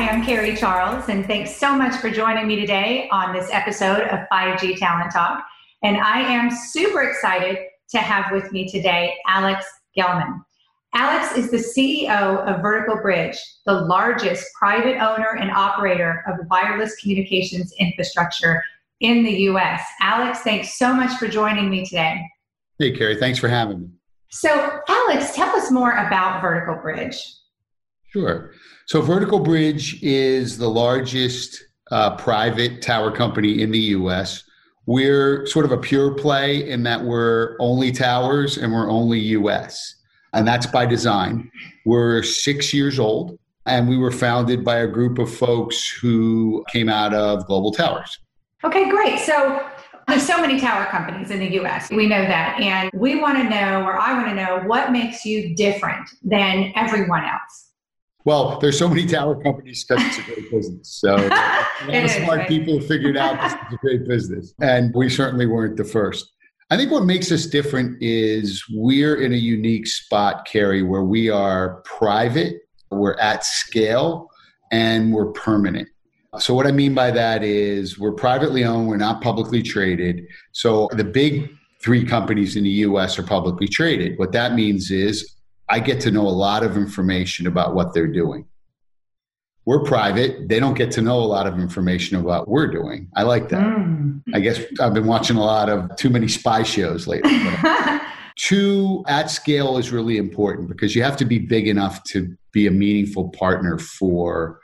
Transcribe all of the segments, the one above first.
Hi, I'm Carrie Charles, and thanks so much for joining me today on this episode of 5G Talent Talk. And I am super excited to have with me today Alex Gellman. Alex is the CEO of Vertical Bridge, the largest private owner and operator of wireless communications infrastructure in the US. Alex, thanks so much for joining me today. Hey, Carrie, thanks for having me. So, Alex, tell us more about Vertical Bridge. Sure. So, Vertical Bridge is the largest uh, private tower company in the US. We're sort of a pure play in that we're only towers and we're only US. And that's by design. We're six years old and we were founded by a group of folks who came out of Global Towers. Okay, great. So, there's so many tower companies in the US. We know that. And we want to know, or I want to know, what makes you different than everyone else? Well, there's so many tower companies because it's a great business. So a lot of smart people figured out this is a great business. And we certainly weren't the first. I think what makes us different is we're in a unique spot, Carrie, where we are private, we're at scale, and we're permanent. So, what I mean by that is we're privately owned, we're not publicly traded. So, the big three companies in the US are publicly traded. What that means is I get to know a lot of information about what they're doing. We're private. They don't get to know a lot of information about what we're doing. I like that. Mm. I guess I've been watching a lot of too many spy shows lately. Two, at scale is really important because you have to be big enough to be a meaningful partner for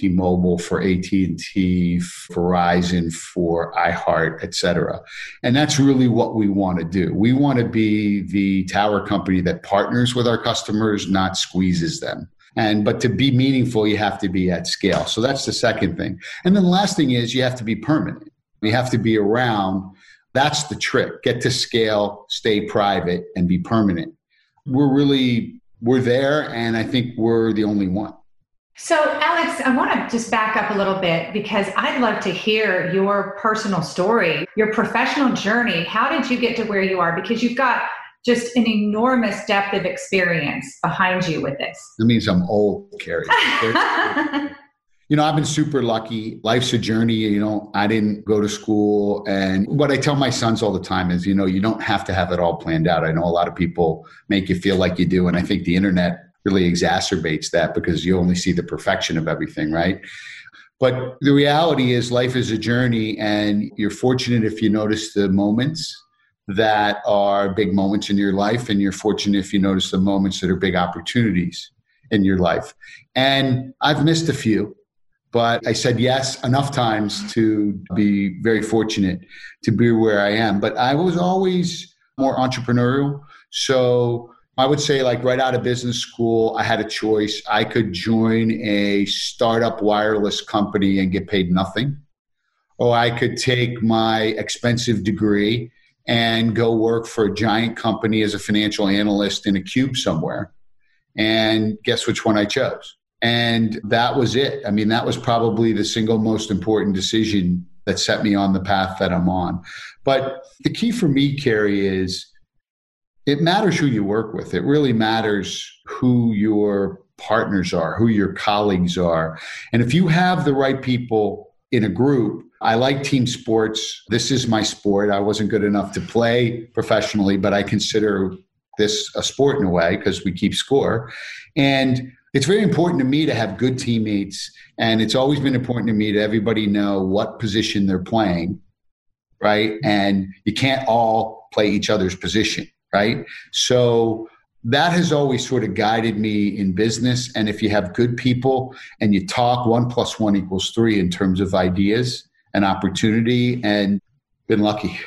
T-Mobile, for AT&T, Verizon, for iHeart, et cetera. And that's really what we want to do. We want to be the tower company that partners with our customers, not squeezes them. And but to be meaningful, you have to be at scale. So that's the second thing. And then the last thing is you have to be permanent. You have to be around. That's the trick. Get to scale, stay private, and be permanent. We're really we're there, and I think we're the only one. So, Alex, I want to just back up a little bit because I'd love to hear your personal story, your professional journey. How did you get to where you are? Because you've got just an enormous depth of experience behind you with this. That means I'm old, Carrie. you know, I've been super lucky. Life's a journey. You know, I didn't go to school. And what I tell my sons all the time is, you know, you don't have to have it all planned out. I know a lot of people make you feel like you do. And I think the internet really exacerbates that because you only see the perfection of everything, right? But the reality is, life is a journey, and you're fortunate if you notice the moments that are big moments in your life, and you're fortunate if you notice the moments that are big opportunities in your life. And I've missed a few, but I said yes enough times to be very fortunate to be where I am. But I was always more entrepreneurial. So I would say, like right out of business school, I had a choice. I could join a startup wireless company and get paid nothing, or I could take my expensive degree and go work for a giant company as a financial analyst in a cube somewhere. And guess which one I chose? And that was it. I mean, that was probably the single most important decision that set me on the path that I'm on. But the key for me, Carrie, is it matters who you work with. It really matters who your partners are, who your colleagues are. And if you have the right people in a group, I like team sports. This is my sport. I wasn't good enough to play professionally, but I consider this a sport in a way because we keep score. And it's very important to me to have good teammates. And it's always been important to me to everybody know what position they're playing, right? And you can't all play each other's position right? So that has always sort of guided me in business. And if you have good people and you talk, one plus one equals three in terms of ideas and opportunity, and been lucky.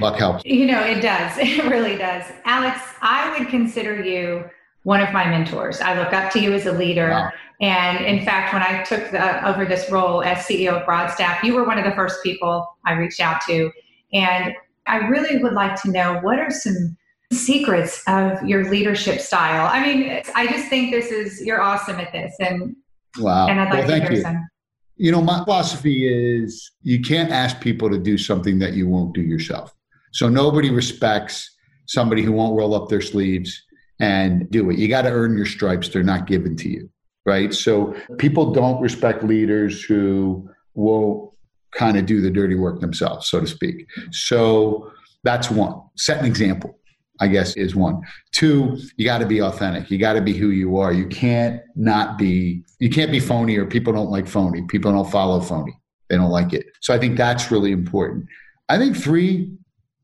Luck helps. You know, it does. It really does. Alex, I would consider you one of my mentors. I look up to you as a leader. Wow. And in fact, when I took the, over this role as CEO of Broadstaff, you were one of the first people I reached out to. And I really would like to know what are some secrets of your leadership style? I mean, I just think this is, you're awesome at this. And, wow. and I'd like well, to hear you. some. You know, my philosophy is you can't ask people to do something that you won't do yourself. So nobody respects somebody who won't roll up their sleeves and do it. You got to earn your stripes. They're not given to you, right? So people don't respect leaders who will kind of do the dirty work themselves, so to speak. So that's one. Set an example. I guess is one. Two, you got to be authentic. You got to be who you are. You can't not be. You can't be phony, or people don't like phony. People don't follow phony. They don't like it. So I think that's really important. I think three,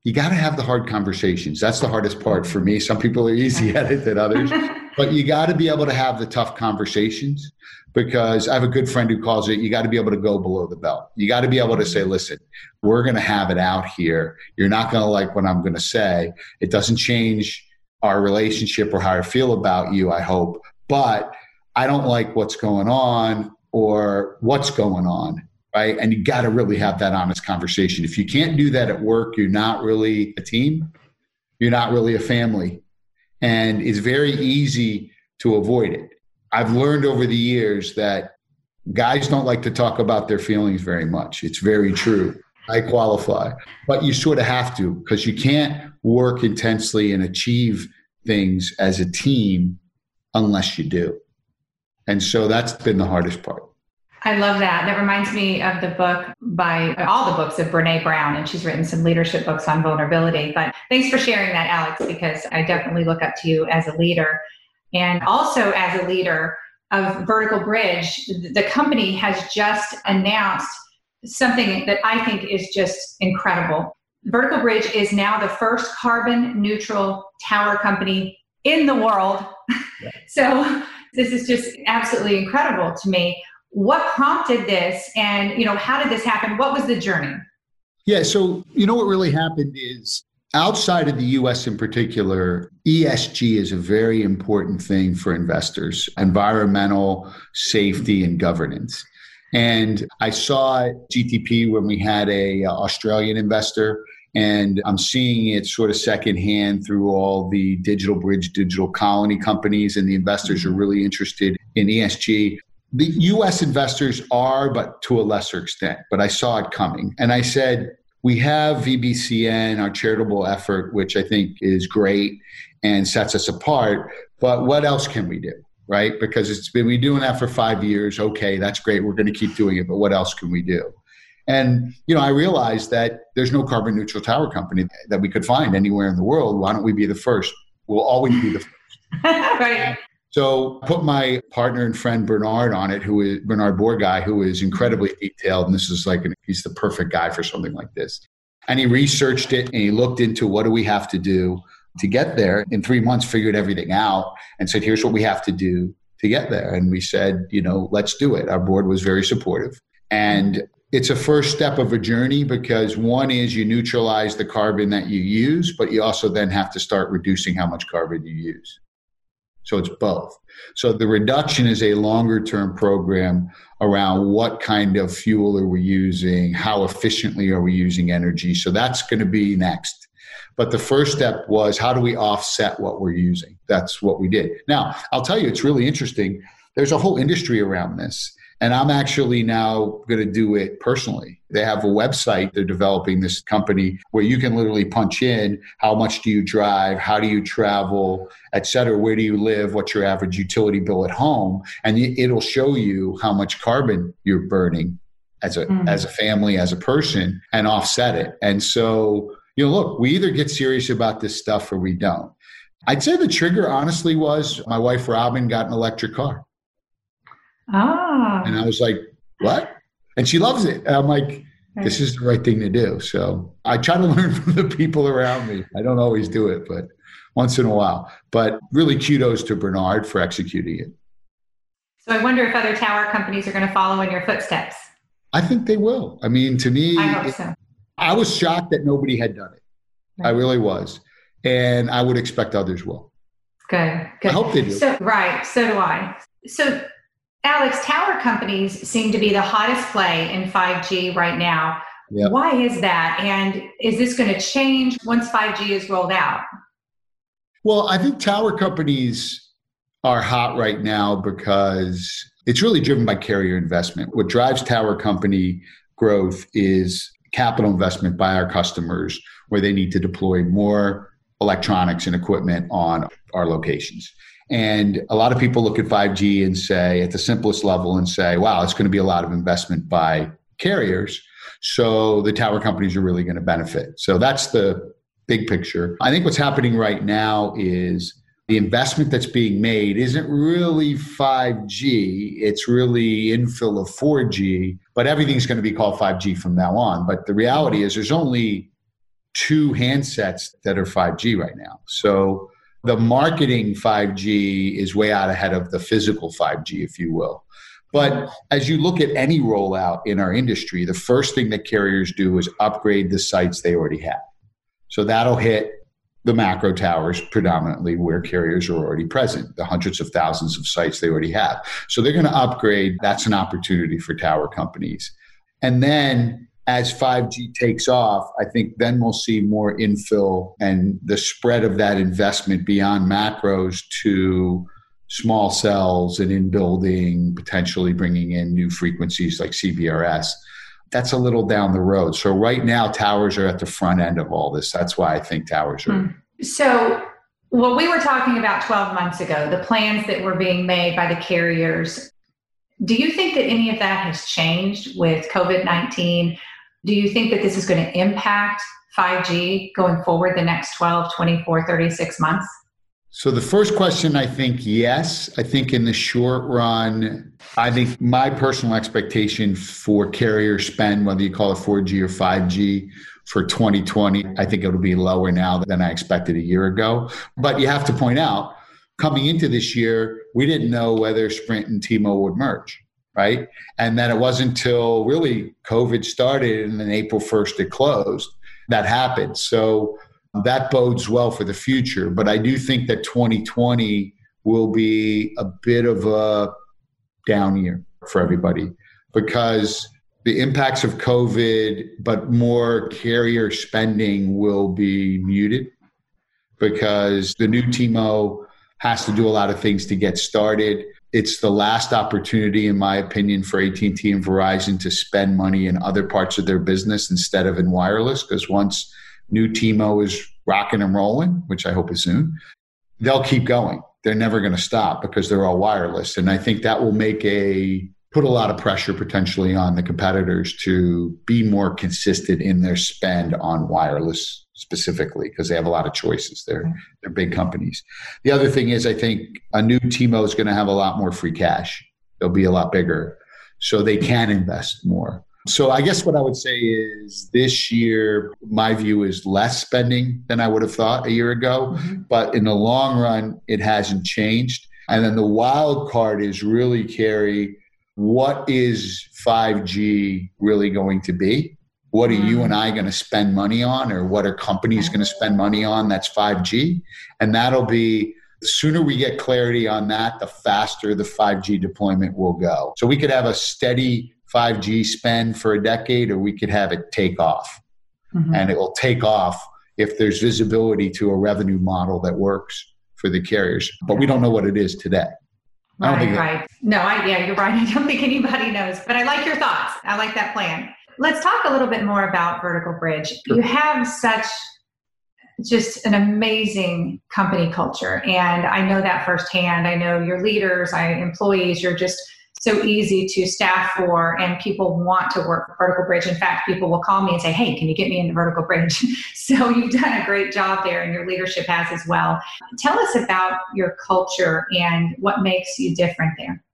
you got to have the hard conversations. That's the hardest part for me. Some people are easy at it than others, but you got to be able to have the tough conversations because I have a good friend who calls it you got to be able to go below the belt. You got to be able to say, listen, we're going to have it out here. You're not going to like what I'm going to say. It doesn't change our relationship or how I feel about you, I hope, but I don't like what's going on or what's going on. Right. And you got to really have that honest conversation. If you can't do that at work, you're not really a team. You're not really a family. And it's very easy to avoid it I've learned over the years that guys don't like to talk about their feelings very much. It's very true. I qualify, but you sort of have to because you can't work intensely and achieve things as a team unless you do. And so that's been the hardest part. I love that. That reminds me of the book by all the books of Brene Brown, and she's written some leadership books on vulnerability. But thanks for sharing that, Alex, because I definitely look up to you as a leader. And also, as a leader of Vertical Bridge, the company has just announced something that I think is just incredible. Vertical Bridge is now the first carbon neutral tower company in the world. so, this is just absolutely incredible to me. What prompted this and, you know, how did this happen? What was the journey? Yeah, so you know what really happened is outside of the US in particular, ESG is a very important thing for investors environmental, safety, and governance. And I saw GTP when we had a uh, Australian investor and I'm seeing it sort of secondhand through all the digital bridge, digital colony companies, and the investors are really interested in ESG. The US investors are, but to a lesser extent, but I saw it coming. And I said, we have VBCN, our charitable effort, which I think is great and sets us apart. But what else can we do? Right? Because it's been we doing that for five years. Okay, that's great. We're going to keep doing it, but what else can we do? And you know, I realized that there's no carbon neutral tower company that we could find anywhere in the world. Why don't we be the first? We'll always be the first. right. So put my partner and friend Bernard on it, who is Bernard Bourgaille, who is incredibly detailed. And this is like, an, he's the perfect guy for something like this. And he researched it and he looked into what do we have to do to get there. In three months, figured everything out and said, here's what we have to do to get there. And we said, you know, let's do it. Our board was very supportive. And it's a first step of a journey because one is you neutralize the carbon that you use, but you also then have to start reducing how much carbon you use. So it's both. So the reduction is a longer term program around what kind of fuel are we using, how efficiently are we using energy. So that's going to be next. But the first step was how do we offset what we're using? That's what we did. Now, I'll tell you, it's really interesting. There's a whole industry around this. And I'm actually now going to do it personally. They have a website they're developing this company where you can literally punch in how much do you drive, how do you travel, et cetera, where do you live, what's your average utility bill at home, and it'll show you how much carbon you're burning as a mm. as a family, as a person, and offset it. And so, you know, look, we either get serious about this stuff or we don't. I'd say the trigger honestly was my wife Robin got an electric car. Ah. And I was like, what? And she loves it. And I'm like, this is the right thing to do. So I try to learn from the people around me. I don't always do it, but once in a while. But really kudos to Bernard for executing it. So I wonder if other tower companies are going to follow in your footsteps. I think they will. I mean, to me, I hope so. I was shocked that nobody had done it. Right. I really was. And I would expect others will. Good. Good. I hope they do. So right. So do I. So Alex, tower companies seem to be the hottest play in 5G right now. Yep. Why is that? And is this going to change once 5G is rolled out? Well, I think tower companies are hot right now because it's really driven by carrier investment. What drives tower company growth is capital investment by our customers where they need to deploy more electronics and equipment on our locations. And a lot of people look at 5G and say, at the simplest level, and say, wow, it's going to be a lot of investment by carriers. So the tower companies are really going to benefit. So that's the big picture. I think what's happening right now is the investment that's being made isn't really 5G, it's really infill of 4G, but everything's going to be called 5G from now on. But the reality is there's only two handsets that are 5G right now. So the marketing 5G is way out ahead of the physical 5G, if you will. But as you look at any rollout in our industry, the first thing that carriers do is upgrade the sites they already have. So that'll hit the macro towers predominantly where carriers are already present, the hundreds of thousands of sites they already have. So they're going to upgrade. That's an opportunity for tower companies. And then as 5G takes off, I think then we'll see more infill and the spread of that investment beyond macros to small cells and in building, potentially bringing in new frequencies like CBRS that's a little down the road. So right now, towers are at the front end of all this. That's why I think towers are. Hmm. So what we were talking about 12 months ago, the plans that were being made by the carriers, do you think that any of that has changed with COVID 19? Do you think that this is going to impact 5G going forward the next 12, 24, 36 months? So the first question, I think, yes. I think in the short run, I think my personal expectation for carrier spend, whether you call it 4G or 5G, for 2020, I think it'll be lower now than I expected a year ago. But you have to point out, coming into this year, we didn't know whether Sprint and T-Mobile would merge, right? And then it wasn't until really COVID started and then April 1st it closed that happened. So that bodes well for the future. But I do think that 2020 will be a bit of a down year for everybody because the impacts of COVID, but more carrier spending will be muted because the new TMO has to do a lot of things to get started. It's the last opportunity, in my opinion, for AT&T and Verizon to spend money in other parts of their business instead of in wireless. Because once new TMO is rocking and rolling, which I hope is soon, they'll keep going. They're never going to stop because they're all wireless. And I think that will make a put a lot of pressure potentially on the competitors to be more consistent in their spend on wireless specifically because they have a lot of choices. They're they're big companies. The other thing is I think a new TMO is going to have a lot more free cash. They'll be a lot bigger. So they can invest more. So I guess what I would say is this year, my view is less spending than I would have thought a year ago. Mm-hmm. But in the long run, it hasn't changed. And then the wild card is really Carrie, what is 5G really going to be? What are you and I going to spend money on, or what are companies going to spend money on that's 5G? And that'll be the sooner we get clarity on that, the faster the 5G deployment will go. So we could have a steady 5G spend for a decade, or we could have it take off. Mm-hmm. And it will take off if there's visibility to a revenue model that works for the carriers. But we don't know what it is today. I don't right, think right. No, I, yeah, you're right. I don't think anybody knows, but I like your thoughts. I like that plan. Let's talk a little bit more about Vertical Bridge. Sure. You have such just an amazing company culture, and I know that firsthand. I know your leaders, I employees. You're just so easy to staff for and people want to work for vertical bridge. In fact people will call me and say hey can you get me into vertical bridge? So you've done a great job there and your leadership has as well. Tell us about your culture and what makes you different there.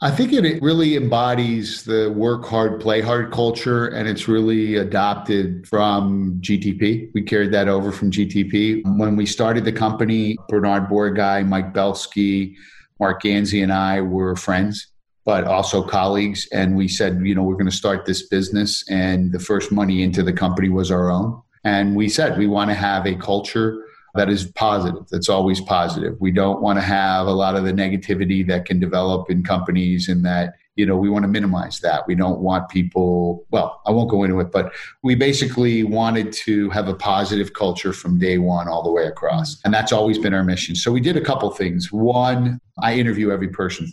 I think it really embodies the work hard, play hard culture, and it's really adopted from GTP. We carried that over from GTP. When we started the company, Bernard Bourgaille, Mike Belsky, Marc Ganzi, and I were friends but also colleagues. And we said, you know, we're going to start this business. And the first money into the company was our own. And we said, we want to have a culture that is positive. That's always positive. We don't want to have a lot of the negativity that can develop in companies and that, you know, we want to minimize that. We don't want people, well, I won't go into it, but we basically wanted to have a positive culture from day one all the way across. And that's always been our mission. So we did a couple things. One, I interview every person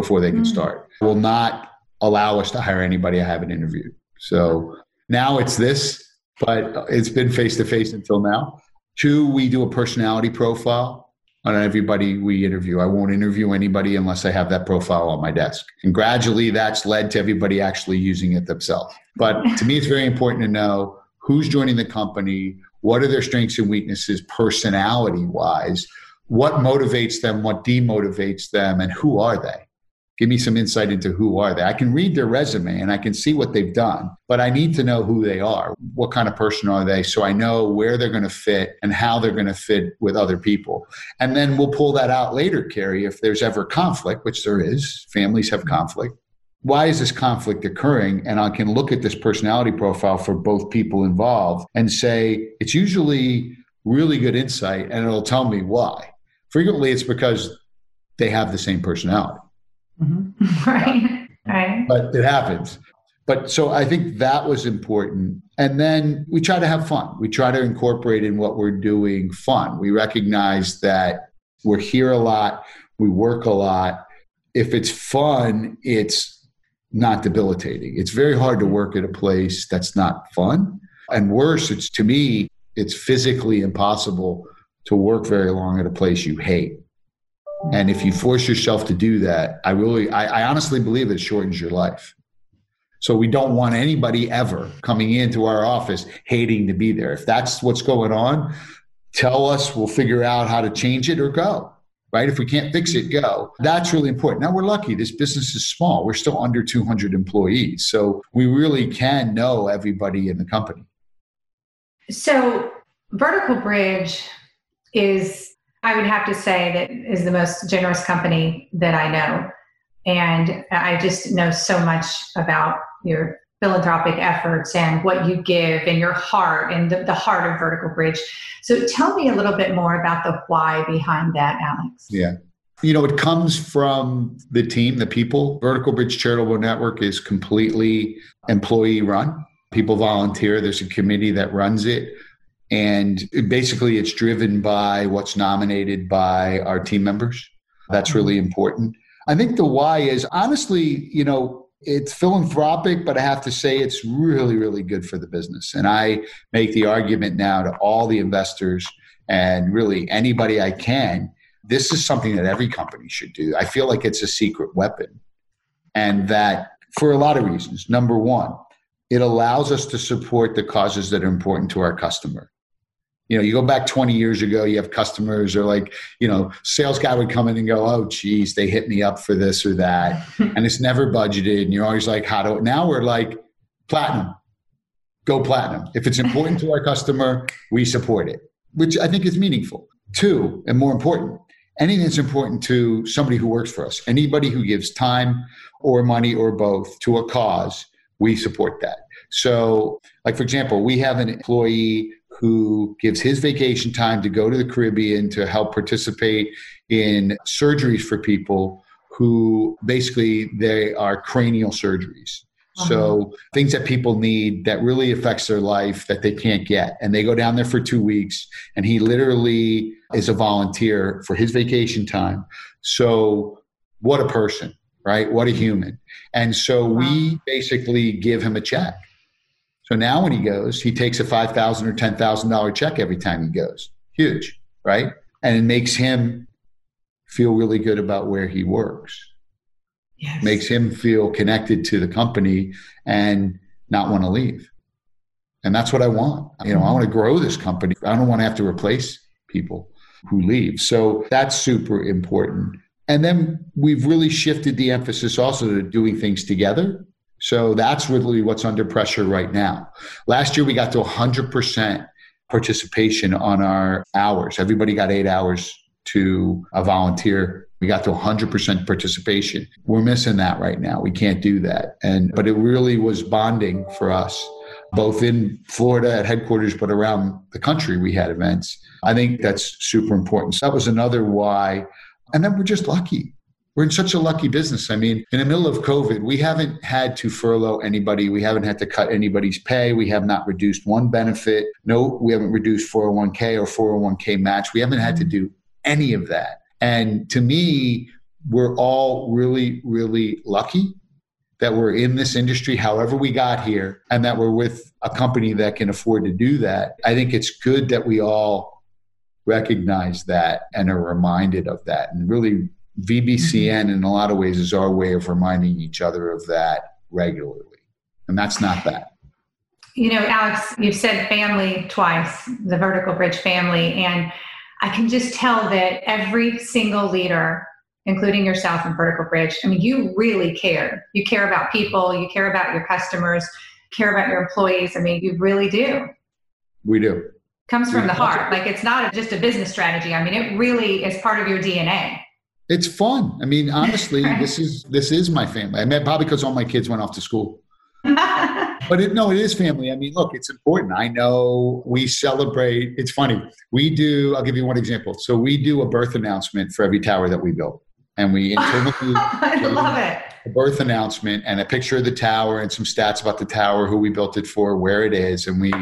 before they can mm. start. Will not allow us to hire anybody I haven't interviewed. So now it's this, but it's been face to face until now. Two, we do a personality profile on everybody we interview. I won't interview anybody unless I have that profile on my desk. And gradually that's led to everybody actually using it themselves. But to me, it's very important to know who's joining the company, what are their strengths and weaknesses personality wise, what motivates them, what demotivates them, and who are they? Give me some insight into who are they. I can read their resume and i can see what they've done but i need to know who they are what kind of person are they so i know where they're going to fit and how they're going to fit with other people. And then we'll pull that out later carrie if there's ever conflict which there is families have conflict. Why is this conflict occurring? And i can look at this personality profile for both people involved and say it's usually really good insight and it'll tell me why. Frequently it's because they have the same personality Mm-hmm. right. Right. But it happens. But so I think that was important. And then we try to have fun. We try to incorporate in what we're doing fun. We recognize that we're here a lot, we work a lot. If it's fun, it's not debilitating. It's very hard to work at a place that's not fun. And worse, it's to me, it's physically impossible to work very long at a place you hate. And if you force yourself to do that, I really, I, I, honestly believe it shortens your life. So we don't want anybody ever coming into our office hating to be there. If that's what's going on, tell us, we'll figure out how to change it or go. Right? If we can't fix it, go. That's really important. Now we're lucky. This business is small. We're still under 200 employees. So we really can know everybody in the company. So Vertical Bridge is I would have to say that is the most generous company that I know. And I just know so much about your philanthropic efforts and what you give and your heart and the, the, heart of Vertical Bridge. So tell me a little bit more about the why behind that, Alex. Yeah. You know, it comes from the team, the people. Vertical Bridge Charitable Network is completely employee run. People volunteer. There's a committee that runs it. And basically, it's driven by what's nominated by our team members. That's really mm-hmm. important. I think the why is honestly, you know, it's philanthropic, but I have to say it's really, really good for the business. And I make the argument now to all the investors and really anybody I can. This is something that every company should do. I feel like it's a secret weapon. And that for a lot of reasons. Number one, it allows us to support the causes that are important to our customer you know, you go back 20 years ago, you have customers or like, you know, sales guy would come in and go, oh, geez, they hit me up for this or that. and it's never budgeted. And you're always like, how do, it?" now we're like platinum, go platinum. If it's important to our customer, we support it, which I think is meaningful. Two, and more important, anything that's important to somebody who works for us, anybody who gives time or money or both to a cause, we support that. So, like, for example, we have an employee who gives his vacation time to go to the Caribbean to help participate in surgeries for people who basically they are cranial surgeries. Uh-huh. So things that people need that really affects their life that they can't get. And they go down there for two weeks and he literally is a volunteer for his vacation time. So what a person, right? What a human. And so we basically give him a check so now when he goes, he takes a five thousand or ten thousand dollar check every time he goes. Huge, right? And it makes him feel really good about where he works. Yes. Makes him feel connected to the company and not want to leave. And that's what I want. You know, I want to grow this company. I don't want to have to replace people who leave. So that's super important. And then we've really shifted the emphasis also to doing things together so that's really what's under pressure right now. Last year, we got to 100% participation on our hours. Everybody got eight hours to a volunteer. We got to 100% participation. We're missing that right now. We can't do that. And, but it really was bonding for us both in Florida at headquarters, but around the country, we had events. I think that's super important. So that was another why. And then we're just lucky. We're in such a lucky business. I mean, in the middle of COVID, we haven't had to furlough anybody. We haven't had to cut anybody's pay. We have not reduced one benefit. No, we haven't reduced 401k or 401k match. We haven't had to mm-hmm. do any of that. And to me, we're all really, really lucky that we're in this industry, however we got here, and that we're with a company that can afford to do that. I think it's good that we all recognize that and are reminded of that. And really, VBCN mm-hmm. in a lot of ways is our way of reminding each other of that regularly. And that's not bad. You know, Alex, you've said family twice, the Vertical Bridge family. And I can just tell that every single leader including yourself and Vertical Bridge, I mean, you really care. You care about people, you care about your customers, care about your employees. I mean, you really do. We do. Comes from the heart. Like it's not just a business strategy. I mean, it really is part of your DNA. It's fun. I mean, honestly, this is this is my family. I mean, probably because all my kids went off to school. but it, no, it is family. I mean, look, it's important. I know we celebrate. It's funny. We do. I'll give you one example. So we do a birth announcement for every tower that we build and we internally I love it. A birth announcement and a picture of the tower and some stats about the tower, who we built it for, where it is, and we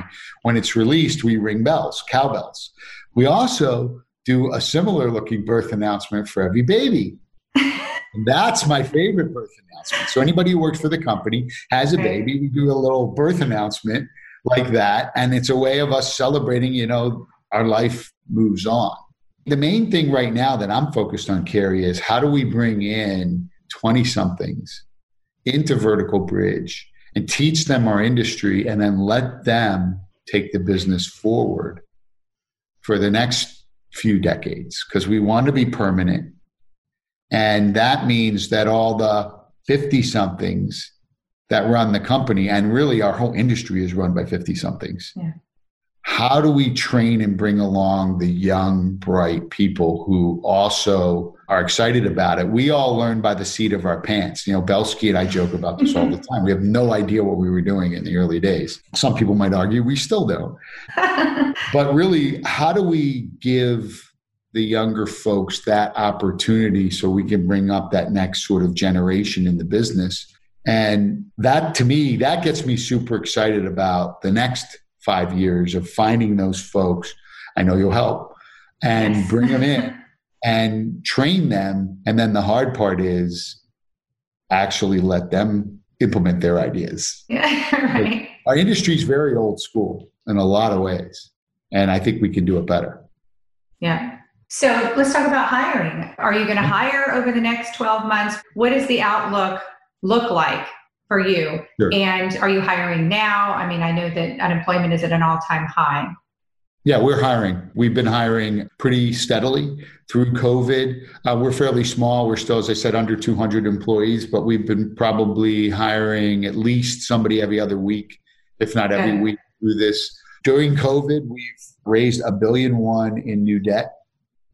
when it's released, we ring bells, cowbells. We also do a similar looking birth announcement for every baby. that's my favorite birth announcement. So anybody who works for the company has a baby, we do a little birth announcement like that, and it's a way of us celebrating. You know, our life moves on. The main thing right now that I'm focused on, Carrie, is how do we bring in 20 somethings into Vertical Bridge and teach them our industry and then let them take the business forward for the next few decades because we want to be permanent. And that means that all the 50 somethings that run the company, and really our whole industry is run by 50 somethings. Yeah how do we train and bring along the young, bright people who also are excited about it? We all learn by the seat of our pants. You know, Belsky and I joke about this all mm-hmm. the time. We have no idea what we were doing in the early days. Some people might argue we still don't. but really, how do we give the younger folks that opportunity so we can bring up that next sort of generation in the business? And that to me, that gets me super excited about the next five years of finding those folks. I know you'll help and bring them in and train them. And then the hard part is actually let them implement their ideas. Yeah, right. Our industry is very old school in a lot of ways. And I think we can do it better. Yeah. So let's talk about hiring. Are you going to mm-hmm. hire over the next 12 months? What does the outlook look like for you? Sure. And are you hiring now? I mean, I know that unemployment is at an all time high. Yeah, we're hiring. We've been hiring pretty steadily through COVID. Uh, we're fairly small. We're still, as I said, under 200 employees, but we've been probably hiring at least somebody every other week, if not every okay. week through this. During COVID, we've raised a billion one in new debt.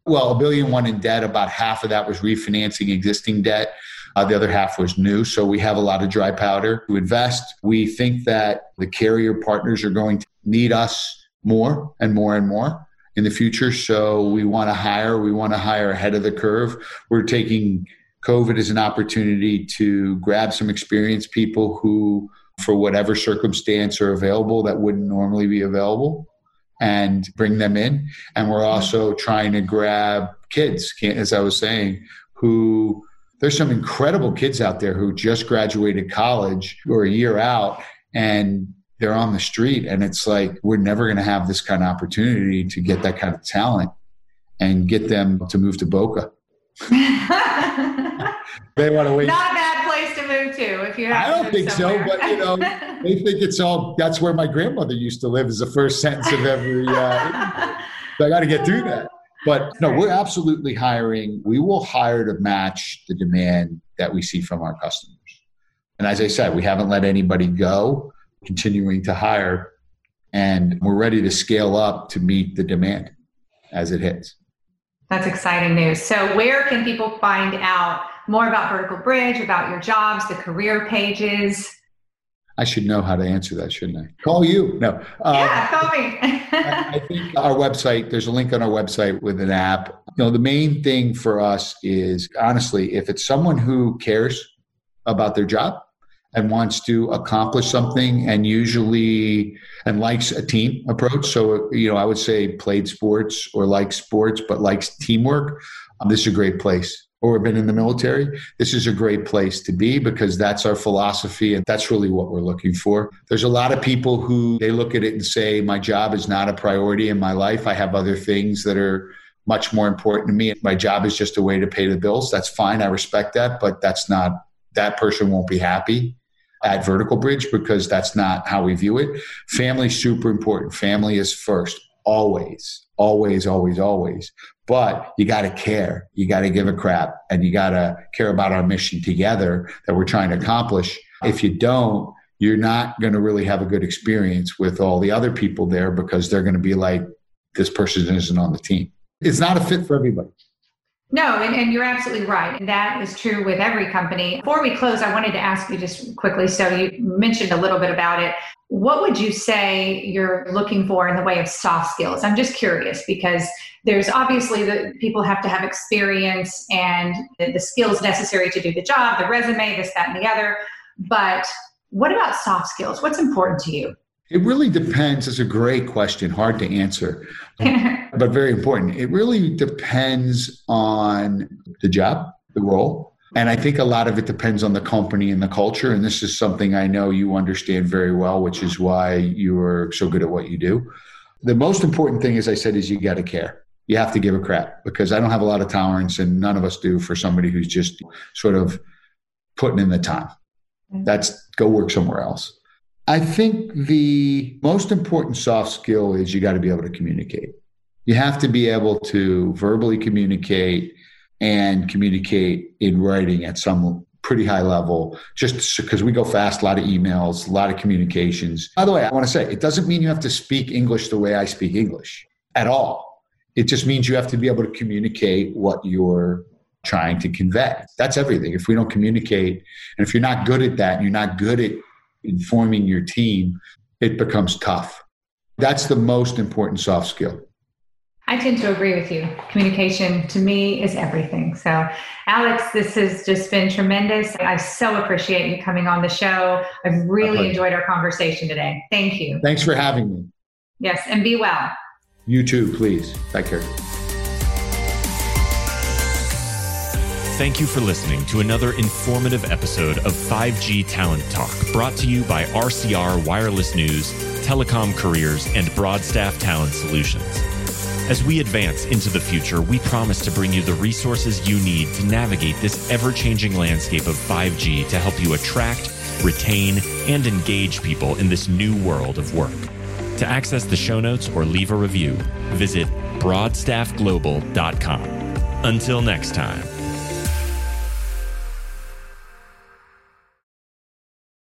Well, a billion one in debt. About half of that was refinancing existing debt. Uh, the other half was new. So we have a lot of dry powder to invest. We think that the carrier partners are going to need us more and more and more in the future. So we want to hire, we want to hire ahead of the curve. We're taking COVID as an opportunity to grab some experienced people who, for whatever circumstance, are available that wouldn't normally be available and bring them in. And we're also trying to grab kids, as I was saying, who there's some incredible kids out there who just graduated college or a year out and they're on the street and it's like we're never going to have this kind of opportunity to get that kind of talent and get them to move to boca. They want to wait. Not a bad place to move to if you have i don't think somewhere. so but you know they think it's all that's where my grandmother used to live is the first sentence of every uh, so i got to get through that but no, we're absolutely hiring. We will hire to match the demand that we see from our customers. And as I said, we haven't let anybody go, continuing to hire, and we're ready to scale up to meet the demand as it hits. That's exciting news. So, where can people find out more about Vertical Bridge, about your jobs, the career pages? I should know how to answer that, shouldn't I? Call you. No. Um, yeah, call me. I think our website, there's a link on our website with an app. You know, the main thing for us is honestly, if it's someone who cares about their job and wants to accomplish something and usually and likes a team approach. So, you know, I would say played sports or likes sports, but likes teamwork. Um, this is a great place or been in the military, this is a great place to be because that's our philosophy and that's really what we're looking for. There's a lot of people who they look at it and say, My job is not a priority in my life. I have other things that are much more important to me. My job is just a way to pay the bills. That's fine. I respect that, but that's not, that person won't be happy at Vertical Bridge because that's not how we view it. Family super important. Family is first, always, always, always, always but you got to care. You got to give a crap and you got to care about our mission together that we're trying to accomplish. If you don't, you're not going to really have a good experience with all the other people there because they're going to be like, this person isn't on the team. It's not a fit for everybody. No, and, and, you're absolutely right. That is true with every company. Before we close, I wanted to ask you just quickly. So you mentioned a little bit about it. What would you say you're looking for in the way of soft skills? I'm just curious because there's obviously that people have to have experience and the, the skills necessary to do the job, the resume, this, that, and the other. But what about soft skills? What's important to you? It really depends. It's a great question, hard to answer, but very important. It really depends on the job, the role. And I think a lot of it depends on the company and the culture. And this is something I know you understand very well, which is why you are so good at what you do. The most important thing, as I said, is you got to care. You have to give a crap because I don't have a lot of tolerance, and none of us do for somebody who's just sort of putting in the time. Mm-hmm. That's go work somewhere else. I think the most important soft skill is you got to be able to communicate. You have to be able to verbally communicate and communicate in writing at some pretty high level, just because we go fast, a lot of emails, a lot of communications. By the way, I want to say it doesn't mean you have to speak English the way I speak English at all. It just means you have to be able to communicate what you're trying to convey. That's everything. If we don't communicate, and if you're not good at that, and you're not good at informing your team, it becomes tough. That's the most important soft skill. I tend to agree with you. Communication to me is everything. So, Alex, this has just been tremendous. I so appreciate you coming on the show. I've really enjoyed our conversation today. Thank you. Thanks for having me. Yes, and be well. You too, please. Take care. Thank you for listening to another informative episode of 5G Talent Talk, brought to you by RCR Wireless News, Telecom Careers, and Broadstaff Talent Solutions. As we advance into the future, we promise to bring you the resources you need to navigate this ever changing landscape of 5G to help you attract, retain, and engage people in this new world of work. To access the show notes or leave a review, visit broadstaffglobal.com. Until next time.